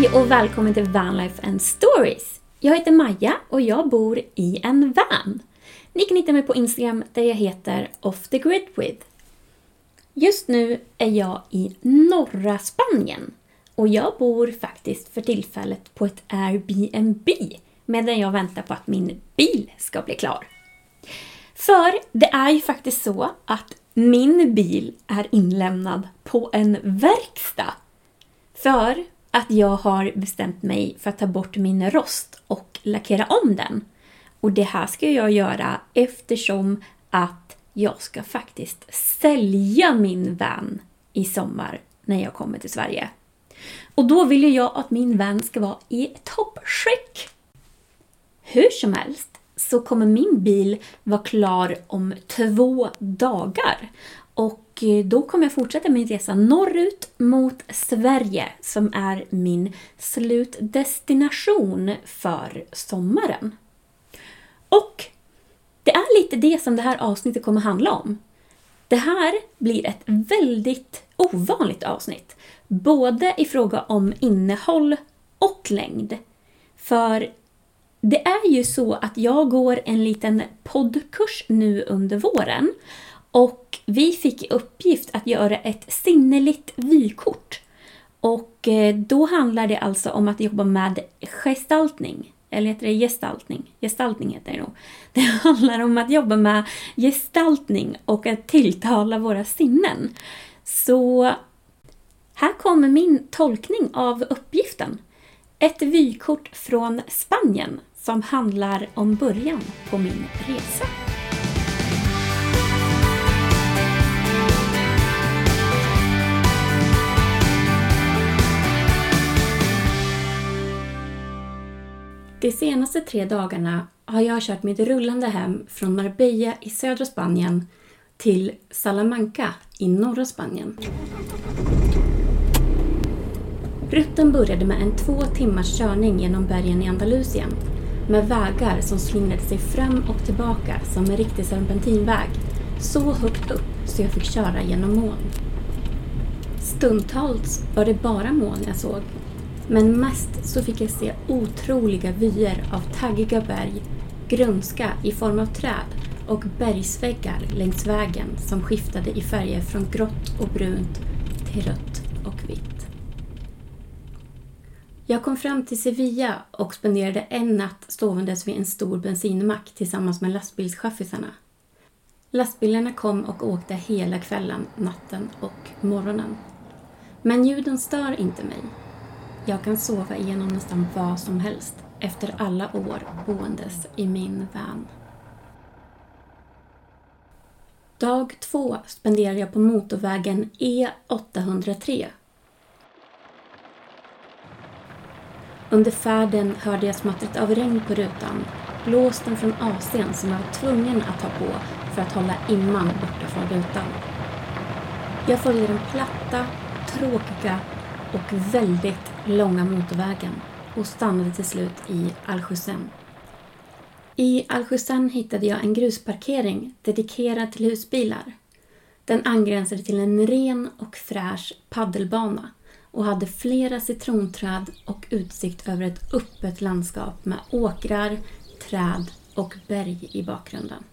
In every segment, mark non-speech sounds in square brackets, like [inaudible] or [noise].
Hej och välkommen till Vanlife and Stories. Jag heter Maja och jag bor i en van. Ni kan hitta mig på Instagram där jag heter Off the Grid With. Just nu är jag i norra Spanien och jag bor faktiskt för tillfället på ett Airbnb medan jag väntar på att min bil ska bli klar. För det är ju faktiskt så att min bil är inlämnad på en verkstad. För att jag har bestämt mig för att ta bort min rost och lackera om den. Och det här ska jag göra eftersom att jag ska faktiskt sälja min van i sommar när jag kommer till Sverige. Och då vill ju jag att min van ska vara i toppskick. Hur som helst så kommer min bil vara klar om två dagar. Och eh, då kommer jag fortsätta min resa norrut mot Sverige som är min slutdestination för sommaren. Och det är lite det som det här avsnittet kommer handla om. Det här blir ett väldigt ovanligt avsnitt. Både i fråga om innehåll och längd. För det är ju så att jag går en liten poddkurs nu under våren och vi fick i uppgift att göra ett sinneligt vykort. Och eh, då handlar det alltså om att jobba med gestaltning. Eller heter det gestaltning? Gestaltning heter det nog. [laughs] Det handlar om att jobba med gestaltning och att tilltala våra sinnen. Så här kommer min tolkning av uppgiften. Ett vykort från Spanien som handlar om början på min resa. Senaste tre dagarna har jag kört mitt rullande hem från Marbella i södra Spanien till Salamanca i norra Spanien. Rutten började med en två timmars körning genom bergen i Andalusien med vägar som slingrade sig fram och tillbaka som en riktig serpentinväg. Så högt upp så jag fick köra genom moln. Stundtals var det bara moln jag såg men mest så fick jag se otroliga vyer av taggiga berg, grönska i form av träd och bergsväggar längs vägen som skiftade i färger från grått och brunt till rött och vitt. Jag kom fram till Sevilla och spenderade en natt ståendes vid en stor bensinmack tillsammans med lastbilschaffisarna. Lastbilarna kom och åkte hela kvällen, natten och morgonen. Men ljuden stör inte mig jag kan sova igenom nästan vad som helst efter alla år boendes i min van. Dag två spenderar jag på motorvägen E803. Under färden hörde jag smattret av regn på rutan, blåsten från AC'n som jag var tvungen att ta på för att hålla imman borta från rutan. Jag följde den platta, tråkiga och väldigt långa motorvägen och stannade till slut i Aljusen. I Aljusen hittade jag en grusparkering dedikerad till husbilar. Den angränsade till en ren och fräsch paddelbana och hade flera citronträd och utsikt över ett öppet landskap med åkrar, träd och berg i bakgrunden.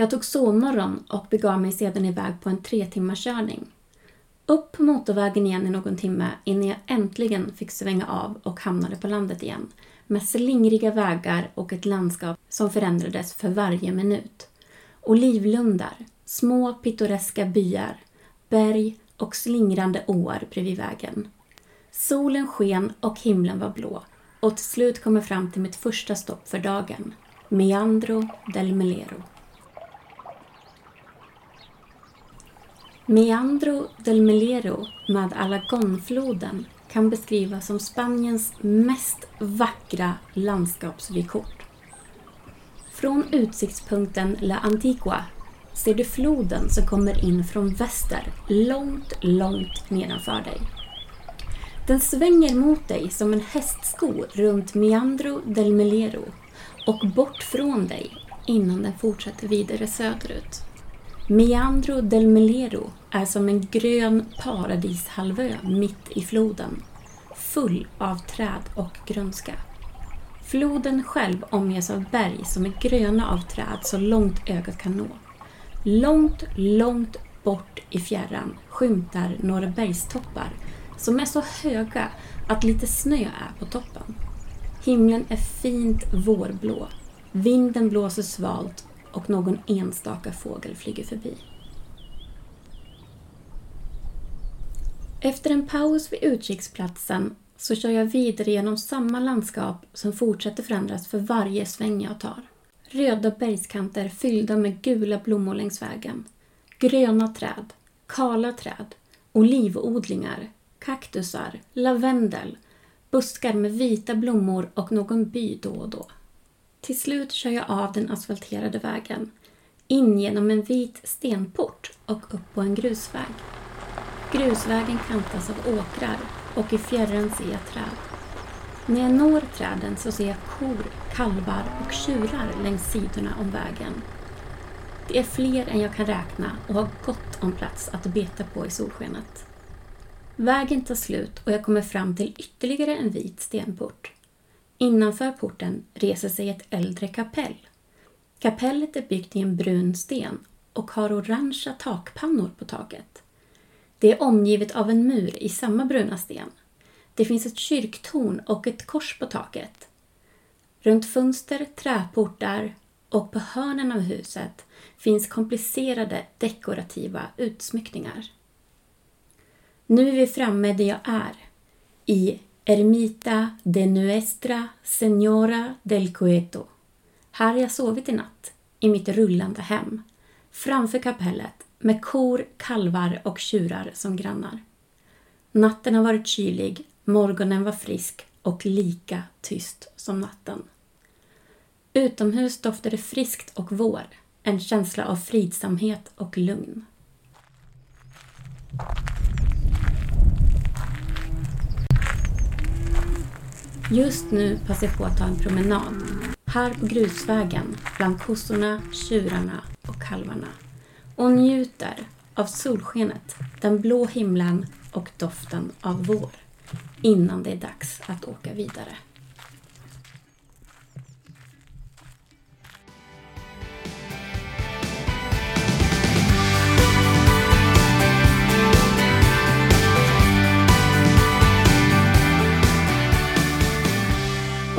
Jag tog sovmorgon och begav mig sedan iväg på en tre timmars körning. Upp på motorvägen igen i någon timme innan jag äntligen fick svänga av och hamnade på landet igen. Med slingriga vägar och ett landskap som förändrades för varje minut. Olivlundar, små pittoreska byar, berg och slingrande åar bredvid vägen. Solen sken och himlen var blå och till slut kom jag fram till mitt första stopp för dagen. Meandro del Melero. Meandro del Melero med Alagonfloden kan beskrivas som Spaniens mest vackra landskapsvykort. Från utsiktspunkten La Antigua ser du floden som kommer in från väster, långt, långt nedanför dig. Den svänger mot dig som en hästsko runt Meandro del Melero och bort från dig innan den fortsätter vidare söderut. Meandro del Melero är som en grön paradishalvö mitt i floden, full av träd och grönska. Floden själv omges av berg som är gröna av träd så långt ögat kan nå. Långt, långt bort i fjärran skymtar några bergstoppar som är så höga att lite snö är på toppen. Himlen är fint vårblå. Vinden blåser svalt och någon enstaka fågel flyger förbi. Efter en paus vid utkiksplatsen så kör jag vidare genom samma landskap som fortsätter förändras för varje sväng jag tar. Röda bergskanter fyllda med gula blommor längs vägen. Gröna träd, kala träd, olivodlingar, kaktusar, lavendel, buskar med vita blommor och någon by då och då. Till slut kör jag av den asfalterade vägen, in genom en vit stenport och upp på en grusväg. Grusvägen kantas av åkrar och i fjärran ser jag träd. När jag når träden så ser jag kor, kalvar och tjurar längs sidorna om vägen. Det är fler än jag kan räkna och har gott om plats att beta på i solskenet. Vägen tar slut och jag kommer fram till ytterligare en vit stenport. Innanför porten reser sig ett äldre kapell. Kapellet är byggt i en brun sten och har orangea takpannor på taket. Det är omgivet av en mur i samma bruna sten. Det finns ett kyrktorn och ett kors på taket. Runt fönster, träportar och på hörnen av huset finns komplicerade dekorativa utsmyckningar. Nu är vi framme där jag är, i Ermita de Nuestra Señora del Cueto. Här har jag sovit i natt, i mitt rullande hem, framför kapellet med kor, kalvar och tjurar som grannar. Natten har varit kylig, morgonen var frisk och lika tyst som natten. Utomhus doftar det friskt och vår, en känsla av fridsamhet och lugn. Just nu passar jag på att ta en promenad. Här på grusvägen, bland kossorna, tjurarna och kalvarna. Och njuter av solskenet, den blå himlen och doften av vår. Innan det är dags att åka vidare.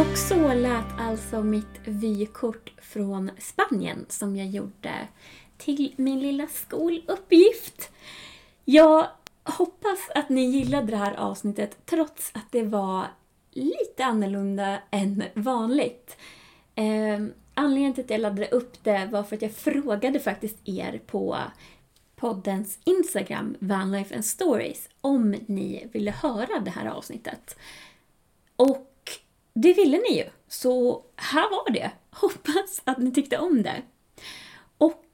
Och så lät alltså mitt vykort från Spanien som jag gjorde till min lilla skoluppgift. Jag hoppas att ni gillade det här avsnittet trots att det var lite annorlunda än vanligt. Eh, anledningen till att jag laddade upp det var för att jag frågade faktiskt er på poddens Instagram, Vanlife and Stories, om ni ville höra det här avsnittet. Och det ville ni ju, så här var det. [laughs] Hoppas att ni tyckte om det. Och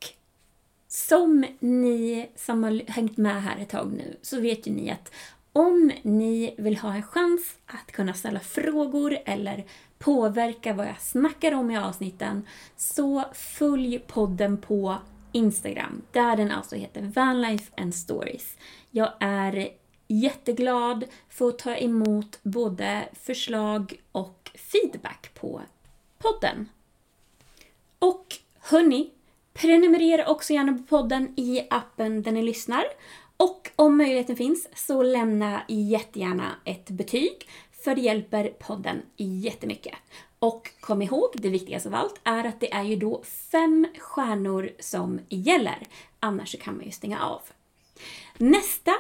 som ni som har hängt med här ett tag nu så vet ju ni att om ni vill ha en chans att kunna ställa frågor eller påverka vad jag snackar om i avsnitten så följ podden på Instagram där den alltså heter Vanlife and Stories. Jag är jätteglad för att ta emot både förslag och feedback på podden. Och hörni, prenumerera också gärna på podden i appen där ni lyssnar. Och om möjligheten finns så lämna jättegärna ett betyg för det hjälper podden jättemycket. Och kom ihåg, det viktigaste av allt är att det är ju då fem stjärnor som gäller. Annars kan man ju stänga av. Nästa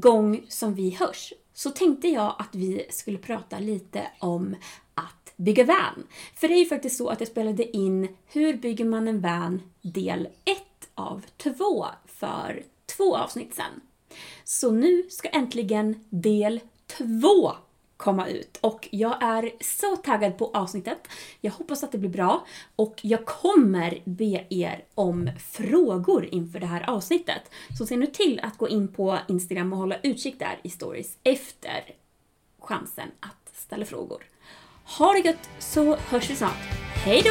gång som vi hörs så tänkte jag att vi skulle prata lite om att bygga van. För det är ju faktiskt så att jag spelade in Hur bygger man en van del 1 av 2 för två avsnitt sen. Så nu ska äntligen del 2 komma ut och jag är så taggad på avsnittet. Jag hoppas att det blir bra och jag kommer be er om frågor inför det här avsnittet. Så se nu till att gå in på Instagram och hålla utkik där i stories efter chansen att ställa frågor. Ha det gött så hörs vi snart. Hejdå!